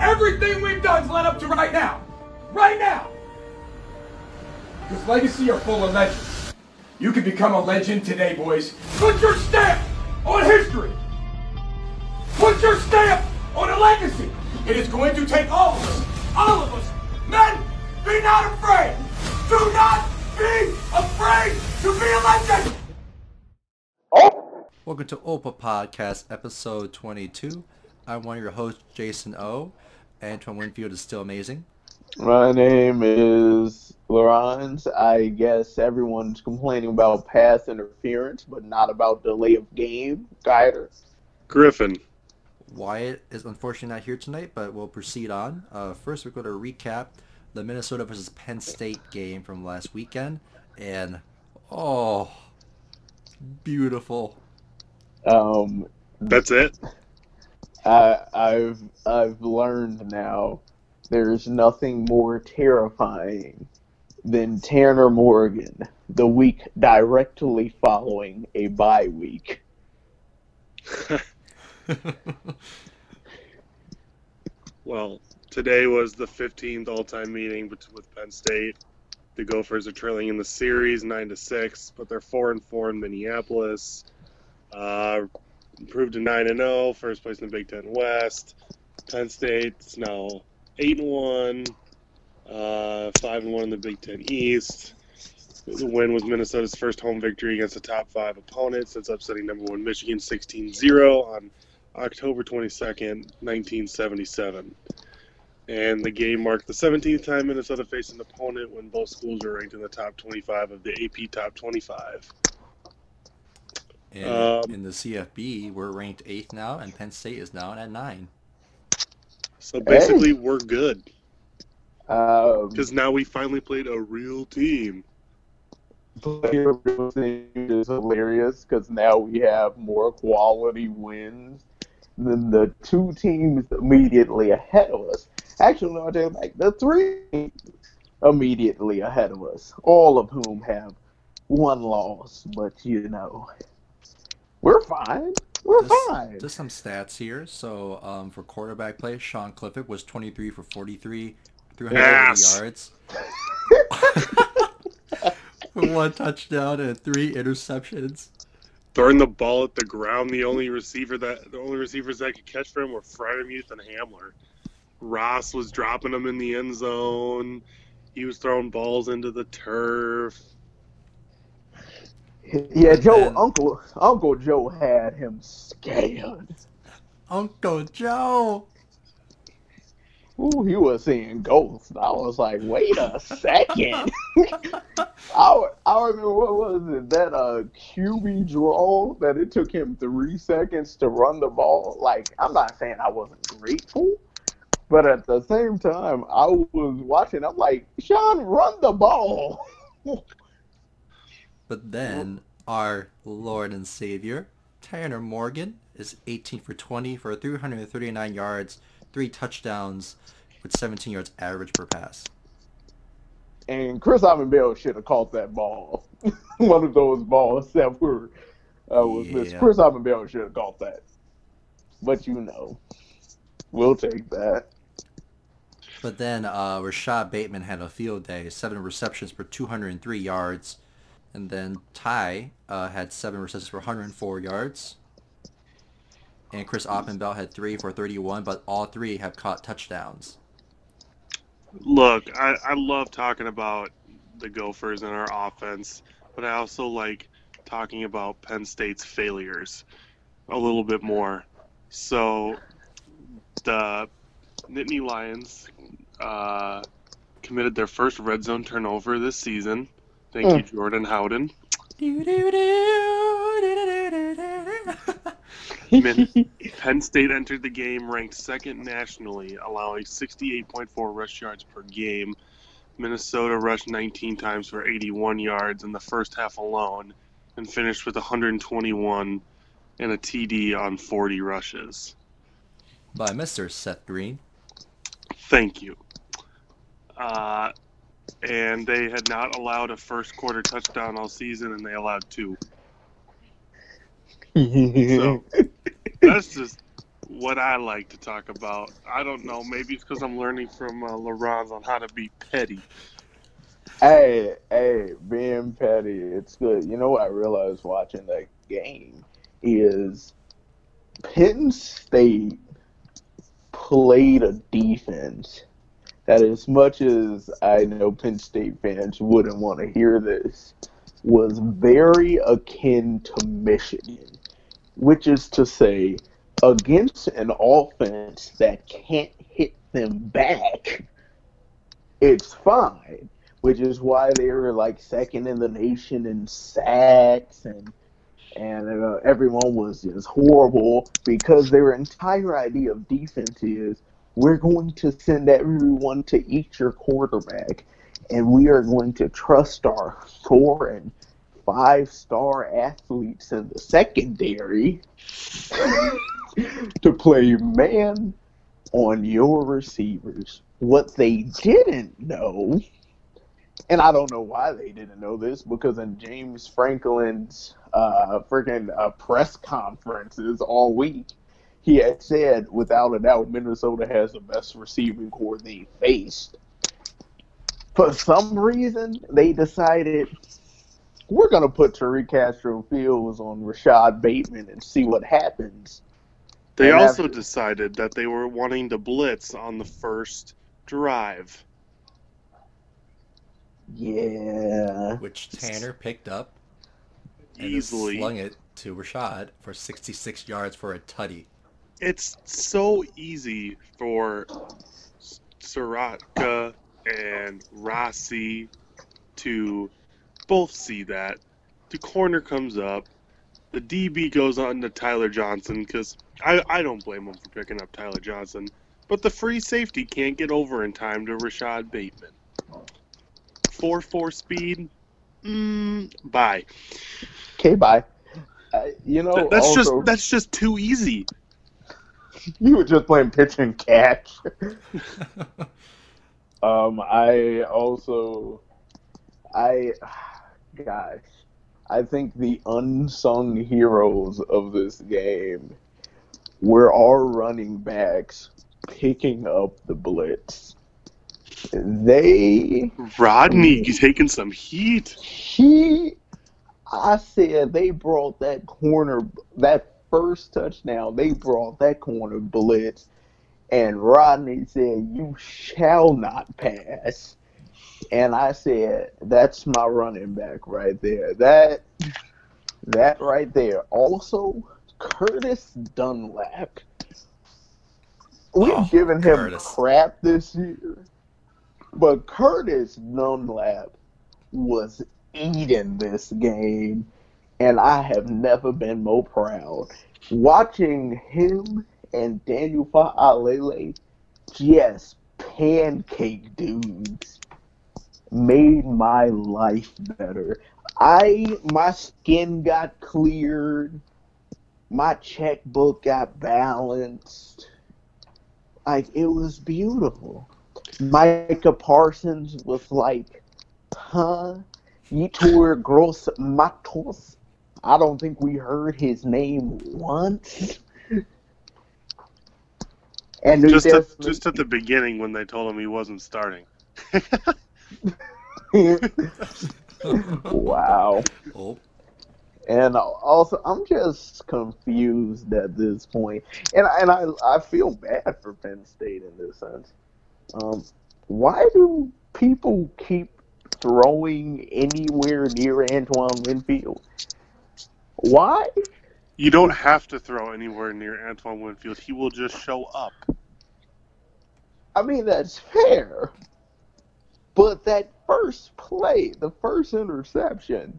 Everything we've done's led up to right now. Right now. Because legacy are full of legends. You can become a legend today, boys. Put your stamp on history. Put your stamp on a legacy. It is going to take all of us. All of us. Men, be not afraid. Do not be afraid to be a legend. Welcome to Opa Podcast, episode 22. I'm one of your hosts, Jason O. Antoine Winfield is still amazing. My name is Laurence. I guess everyone's complaining about pass interference, but not about delay of game. Guider. Griffin. Wyatt is unfortunately not here tonight, but we'll proceed on. Uh, first, we're going to recap the Minnesota versus Penn State game from last weekend. And, oh, beautiful. Um, That's it. I've I've learned now. There's nothing more terrifying than Tanner Morgan the week directly following a bye week. Well, today was the 15th all-time meeting with Penn State. The Gophers are trailing in the series nine to six, but they're four and four in Minneapolis. Uh, improved to nine and zero, first place in the Big Ten West. Penn State's now eight and one, uh, five and one in the Big Ten East. The win was Minnesota's first home victory against a top five opponent since upsetting number one Michigan 16-0 on October 22nd, 1977. And the game marked the 17th time Minnesota faced an opponent when both schools were ranked in the top 25 of the AP Top 25. And Um, in the CFB, we're ranked 8th now, and Penn State is now at 9. So basically, we're good Um, because now we finally played a real team. player thing is hilarious because now we have more quality wins than the two teams immediately ahead of us. Actually, no, I take it back. The three immediately ahead of us, all of whom have one loss, but you know, we're fine. We're Just, fine. just some stats here. So um, for quarterback play, Sean Clifford was 23 for 43, 380 Ass. yards. One touchdown and three interceptions. Throwing the ball at the ground, the only receiver that the only receivers that could catch for him were Freiermuth and Hamler. Ross was dropping them in the end zone. He was throwing balls into the turf. Yeah, Joe, And- Uncle Uncle Joe had him scared. Uncle Joe. Ooh, he was seeing ghosts. I was like, wait a second. I, I remember what was it that uh QB draw that it took him three seconds to run the ball. Like I'm not saying I wasn't grateful, but at the same time I was watching. I'm like, Sean, run the ball. But then our Lord and Savior, Tanner Morgan, is 18 for 20 for 339 yards, three touchdowns, with 17 yards average per pass. And Chris Ivan Bell should have caught that ball. One of those balls that were uh, was missed. Chris Autman-Bell should have caught that. But you know, we'll take that. But then uh, Rashad Bateman had a field day, seven receptions for 203 yards. And then Ty uh, had seven receptions for 104 yards. And Chris Autman-Bell had three for 31, but all three have caught touchdowns. Look, I, I love talking about the Gophers and our offense, but I also like talking about Penn State's failures a little bit more. So, the Nittany Lions uh, committed their first red zone turnover this season. Thank you, Jordan Howden. Min- Penn State entered the game ranked second nationally, allowing 68.4 rush yards per game. Minnesota rushed 19 times for 81 yards in the first half alone and finished with 121 and a TD on 40 rushes. By Mr. Seth Green. Thank you. Uh, and they had not allowed a first quarter touchdown all season, and they allowed two. So that's just what I like to talk about. I don't know. Maybe it's because I'm learning from uh, Laurent on how to be petty. Hey, hey, being petty, it's good. You know what I realized watching that game is Penn State played a defense that, as much as I know Penn State fans wouldn't want to hear this, was very akin to Michigan, which is to say, against an offense that can't hit them back, it's fine. Which is why they were like second in the nation in sacks and and uh, everyone was just horrible because their entire idea of defense is we're going to send everyone to eat your quarterback and we are going to trust our four and five star athletes in the secondary to play man on your receivers. What they didn't know, and I don't know why they didn't know this, because in James Franklin's uh, freaking uh, press conferences all week, he had said, without a doubt, Minnesota has the best receiving core they faced. For some reason, they decided we're going to put Tariq Castro Fields on Rashad Bateman and see what happens. They And also after- decided that they were wanting to blitz on the first drive. Yeah. which Tanner picked up and Easily. slung it to Rashad for 66 yards for a tutty. It's so easy for Ciarrocca and Rossi to both see that. The corner comes up. The DB goes on to Tyler Johnson because I, I don't blame him for picking up Tyler Johnson. But the free safety can't get over in time to Rashad Bateman. 4 4 speed? Mm, bye. Okay, bye. Uh, you know, That's also, just that's just too easy. you were just playing pitch and catch. Um, I also, I, gosh, I think the unsung heroes of this game were our running backs picking up the blitz. They, Rodney taking some heat. he, I said they brought that corner, that first touchdown, they brought that corner blitz and Rodney said, "You shall not pass." And I said, "That's my running back right there. That, that right there." Also, Curtis Dunlap. We've Oh, given him Curtis. crap this year, but Curtis Dunlap was eating this game, and I have never been more proud. Watching him and Daniel Fa'alele just pancake dudes made my life better. I my skin got cleared, my checkbook got balanced. Like it was beautiful. Micah Parsons was like, huh? You Yetur Gross Matos. I don't think we heard his name once. And Just at, just at the beginning when they told him he wasn't starting. wow. oh, And also, I'm just confused at this point, and and I I feel bad for Penn State in this sense. Um, why do people keep throwing anywhere near Antoine Winfield? Why? You don't have to throw anywhere near Antoine Winfield. He will just show up. I mean, that's fair. But that first play, the first interception,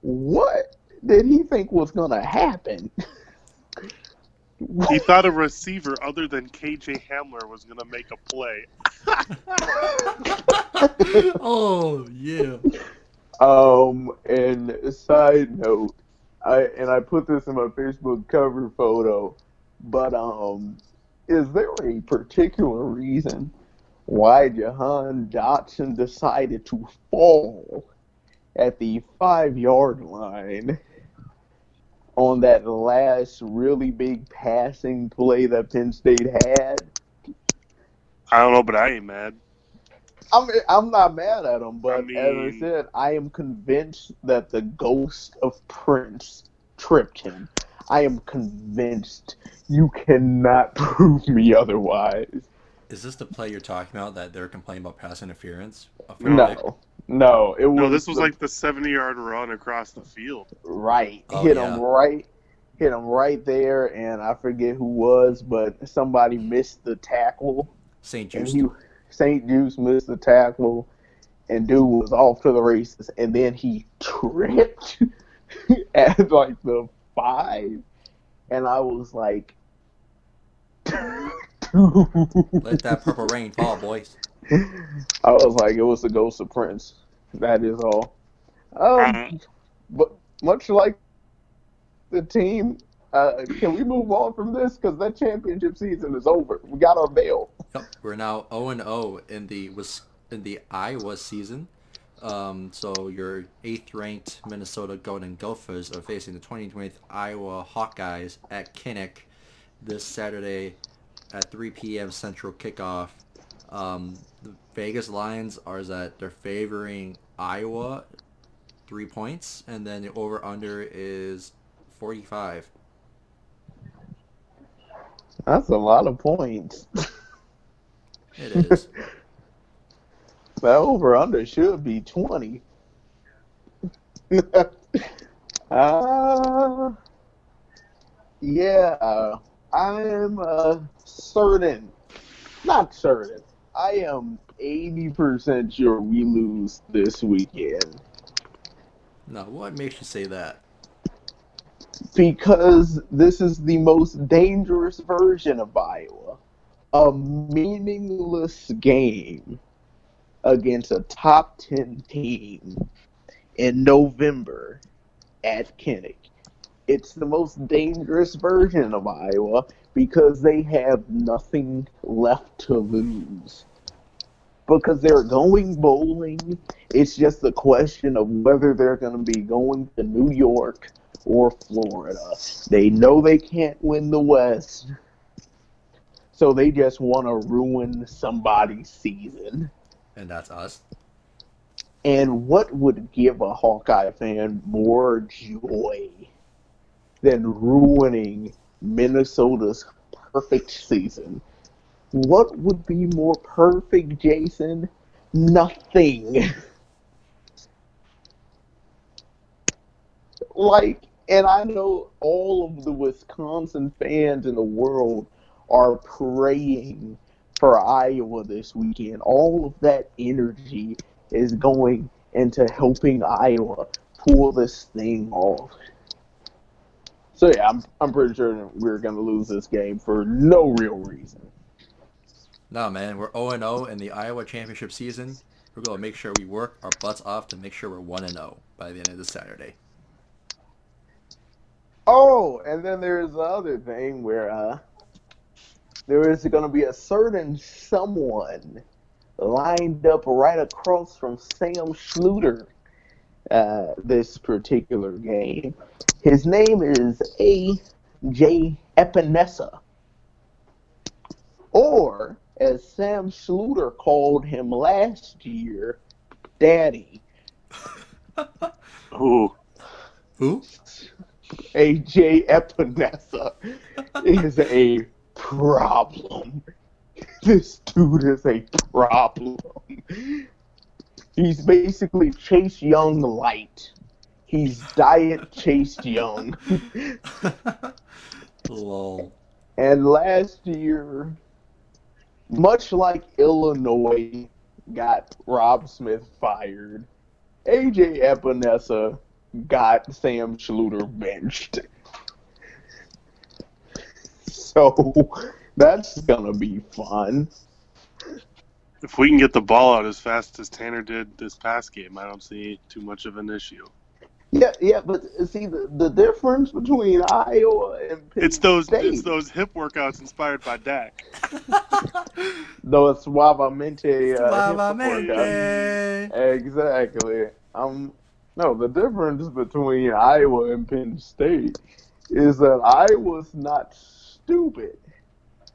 what did he think was going to happen? He thought a receiver other than KJ Hamler was going to make a play. oh yeah. Um, and side note, I and I put this in my Facebook cover photo, but um, is there a particular reason why Jahan Dotson decided to fall at the five yard line on that last really big passing play that Penn State had. I don't know, but I ain't mad. I'm I'm not mad at him, but I as I said, I am convinced that the ghost of Prince tripped him. I am convinced. You cannot prove me otherwise. Is this the play you're talking about that they're complaining about pass interference? A fair pick? No, no, it was No, this was the- like the 70 yard run across the field. right. Oh, hit yeah. him right, hit him right there, and I forget who was, but somebody missed the tackle, St. and Juice. he St. Juste missed the tackle, and dude was off to the races, and then he tripped at like the five, and I was like, Let that purple rain fall, boys. I was like, it was the ghost of Prince. That is all. Um, but much like the team, uh, can we move on from this? Because that championship season is over. We got our bail. Yep, we're now 0 and 0 in the was in the Iowa season. Um, so your eighth ranked Minnesota Golden Gophers are facing the 2020 Iowa Hawkeyes at Kinnick this Saturday at 3 p.m. Central kickoff. Um, the Vegas Lions are that they're favoring Iowa three points, and then the over under is 45. That's a lot of points. It is. The over under should be 20. uh, yeah, I'm uh, certain, not certain, I am 80% sure we lose this weekend. now, what makes you say that? Because this is the most dangerous version of Iowa. A meaningless game against a top 10 team in November at Kinnick. It's the most dangerous version of Iowa because they have nothing left to lose. Because they're going bowling, it's just a question of whether they're going to be going to New York or Florida. They know they can't win the West, so they just want to ruin somebody's season. And that's us. And what would give a Hawkeye fan more joy than ruining Minnesota's perfect season? What would be more perfect, Jason? Nothing. like, and I know all of the Wisconsin fans in the world are praying for Iowa this weekend. All of that energy is going into helping Iowa pull this thing off. So yeah, I'm I'm pretty sure we're gonna lose this game for no real reason. No, man, we're 0 0 in the Iowa championship season. We're to make sure we work our butts off to make sure we're 1 0 by the end of this Saturday. Oh, and then there's the other thing where uh, there is going to be a certain someone lined up right across from Sam Schlueter uh, this particular game. His name is A.J. Epenesa. Or, as Sam Schlueter called him last year, Daddy. Ooh. Who? AJ Epenesa is a problem. This dude is a problem. He's basically Chase Young light. He's diet Chase Young. Lol. And last year, much like Illinois got Robb Smith fired, AJ Epenesa got Sam Schlueter benched. So that's gonna be fun. If we can get the ball out as fast as Tanner did this past game, I don't see too much of an issue. Yeah, yeah, but see the, the difference between Iowa and Penn It's those State, it's those hip workouts inspired by Dak. those suavemente uh, hip workouts. Suavemente. Exactly. Um, no, the difference between Iowa and Penn State is that I was not stupid.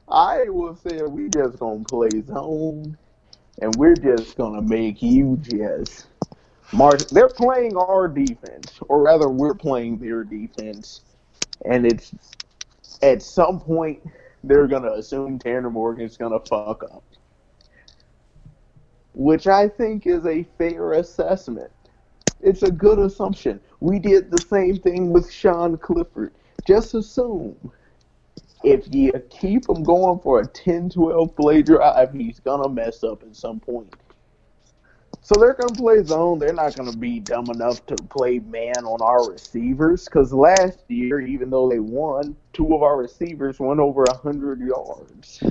I was saying we just gonna play zone, and we're just gonna make you just march. They're playing our defense, or rather, we're playing their defense, and it's at some point they're gonna assume Tanner Morgan's gonna fuck up, which I think is a fair assessment. It's a good assumption. We did the same thing with Sean Clifford. Just assume if you keep him going for a 10 12 play drive, he's going to mess up at some point. So they're going to play zone. They're not going to be dumb enough to play man on our receivers because last year, even though they won, two of our receivers went over 100 yards.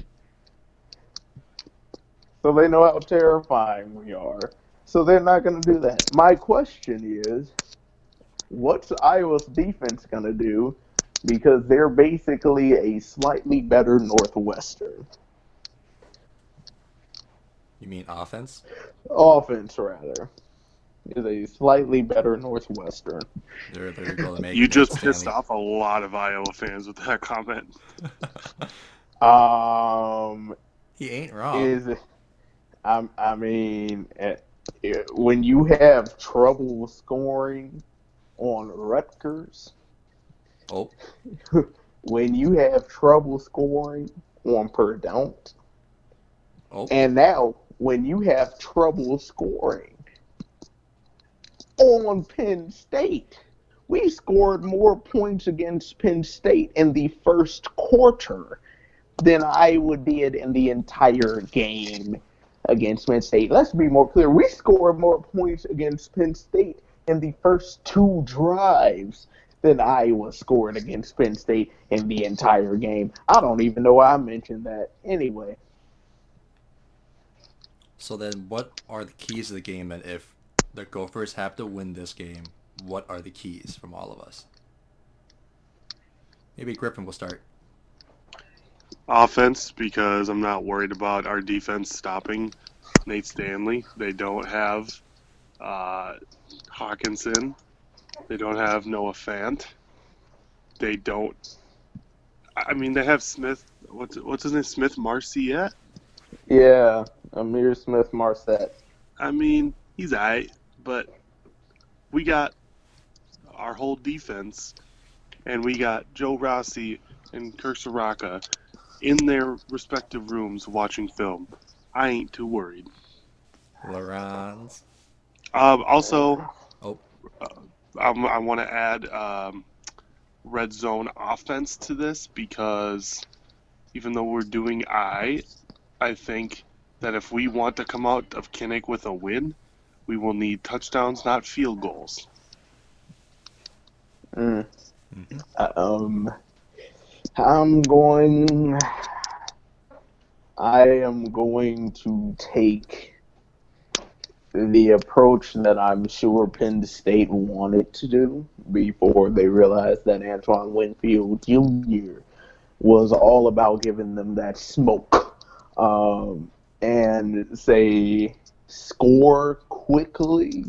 So they know how terrifying we are. So they're not going to do that. My question is what's Iowa's defense going to do? Because they're basically a slightly better Northwestern. You mean offense? Offense, rather. Is a slightly better Northwestern. They're, they're going to make You just Stanley. pissed off a lot of Iowa fans with that comment. Um, He ain't wrong. is I, I mean, eh, when you have trouble scoring on Rutgers, oh, when you have trouble scoring on Purdue, oh, and now when you have trouble scoring on Penn State, we scored more points against Penn State in the first quarter than Iowa did in the entire game against Penn State. Let's be more clear. We scored more points against Penn State in the first two drives than Iowa scored against Penn State in the entire game. I don't even know why I mentioned that. Anyway, So then, what are the keys of the game? Then, if the Gophers have to win this game, what are the keys from all of us? Maybe Griffin will start. Offense, because I'm not worried about our defense stopping Nate Stanley. They don't have uh, Hockenson. They don't have Noah Fant. They don't. I mean, they have Smith. What's what's his name? Smith-Marsette yeah, Ihmir Smith-Marsette. I mean, he's alright, but we got our whole defense, and we got Joe Rossi and Kirk Ciarrocca in their respective rooms watching film. I ain't too worried. Laurens. Um, also, Oh. uh, I'm, I want to add um, red zone offense to this because even though we're doing I, I think that if we want to come out of Kinnick with a win, we will need touchdowns, not field goals. Mm. Mhm. Um, I'm going. I am going to take the approach that I'm sure Penn State wanted to do before they realized that Antoine Winfield Jr. was all about giving them that smoke. Um, and say, score quickly,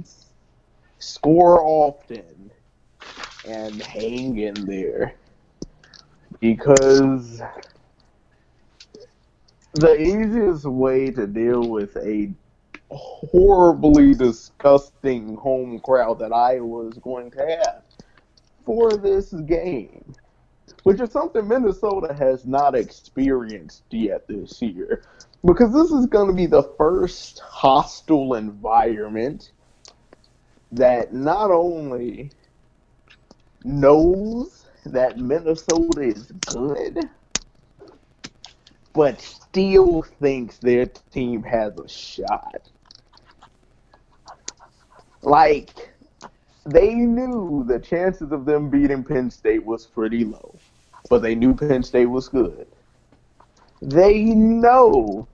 score often, and hang in there because the easiest way to deal with a horribly disgusting home crowd that I was going to have for this game, which is something Minnesota has not experienced yet this year, because this is going to be the first hostile environment that not only knows that Minnesota is good, but still thinks their team has a shot. Like, they knew the chances of them beating Penn State was pretty low, but they knew Penn State was good. They know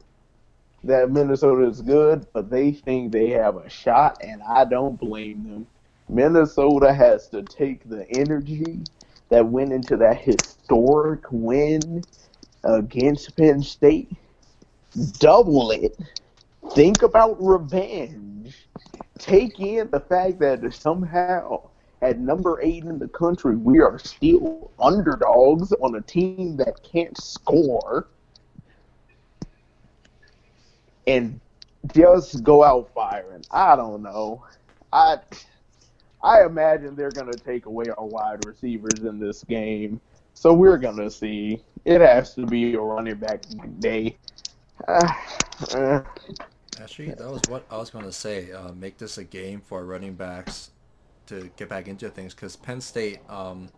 that Minnesota is good, but they think they have a shot, and I don't blame them. Minnesota has to take the energy that went into that historic win against Penn State, double it, think about revenge, take in the fact that somehow at number eight in the country, we are still underdogs on a team that can't score. And just go out firing. I don't know. I I imagine they're gonna take away our wide receivers in this game. So we're gonna see. It has to be a running back day. Uh, Actually, that was what I was going to say. Uh, make this a game for running backs to get back into things because Penn State, um,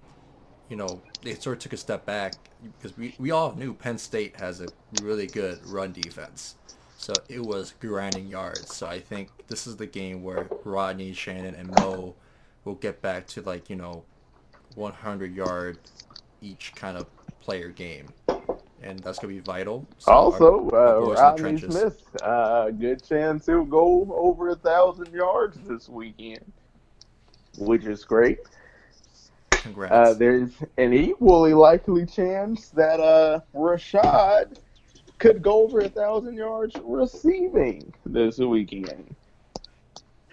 you know, they sort of took a step back because we, we all knew Penn State has a really good run defense. So it was grinding yards. So I think this is the game where Rodney, Shannon, and Mo will get back to like, you know, 100 yard each kind of player game. And that's going to be vital. So also, our- our uh, boys in the Rodney Smith, uh, good chance he'll go over a thousand yards this weekend, which is great. Congrats. Uh, there's an equally likely chance that uh, Rashad could go over a thousand yards receiving this weekend.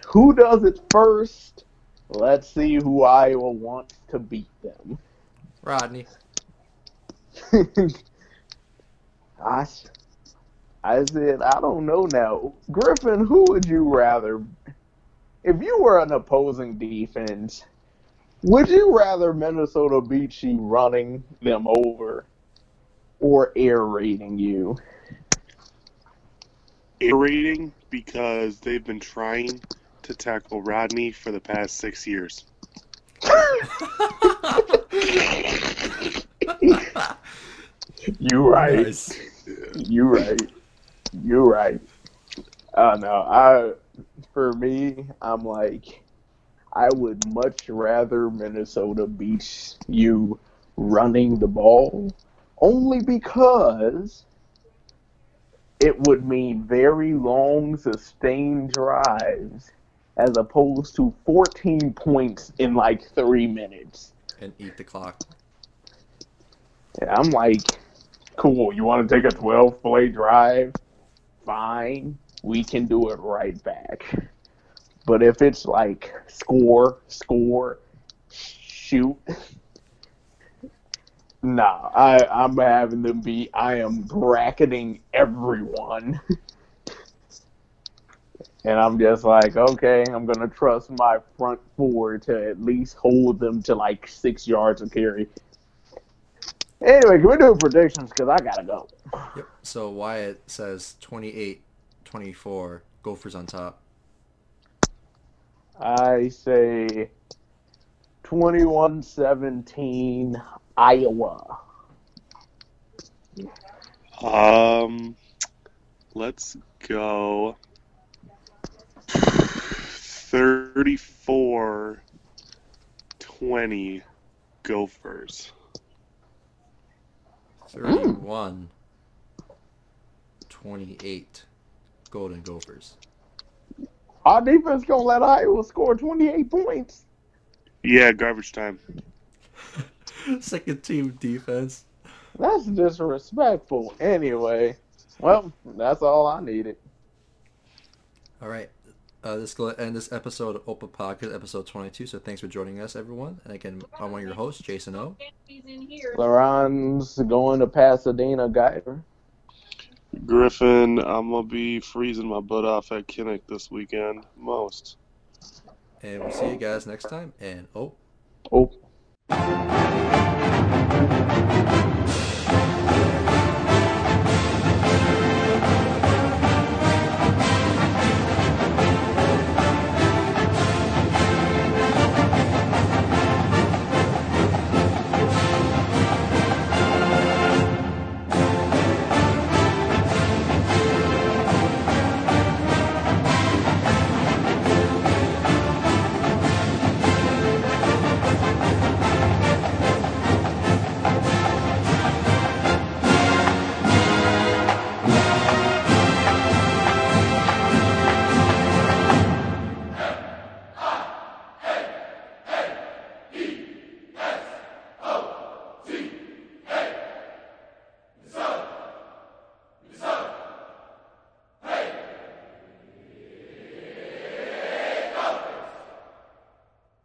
Who does it first? Let's see who Iowa wants to beat them. Rodney. i said, I don't know now. Griffin, who would you rather? If you were an opposing defense, would you rather Minnesota beat you running them over or air raiding you? Air rating because they've been trying to tackle Rodney for the past six years. You right. Nice. You right. You right. Uh no, I for me, I'm like I would much rather Minnesota beats you running the ball only because it would mean very long sustained drives as opposed to 14 points in like 3 minutes. And eat the clock. And I'm like, cool, you want to take a 12 play drive? Fine, we can do it right back. But if it's like score, score, shoot, nah, I, I'm having them be, I am bracketing everyone. And I'm just like, okay, I'm going to trust my front four to at least hold them to like six yards of carry. Anyway, can we do predictions? Because I gotta go. Yep. So Wyatt says 28 24. Gophers on top. I say 21-17 Iowa. Um, let's go 34 20 Gophers. 31 28. Golden Gophers. Our defense gonna let Iowa score 28 points. Yeah, garbage time. Second team defense. That's disrespectful. Anyway, well, that's all I needed. All right. Uh, this is going to end this episode of Opa Podcast, episode 22. So thanks for joining us, everyone. And again, I'm one of your hosts, Jason O. LaRon's going to Pasadena, Guyver. Griffin, I'm gonna be freezing my butt off at Kinnick this weekend. Most. And we'll see you guys next time. And oh. Oh.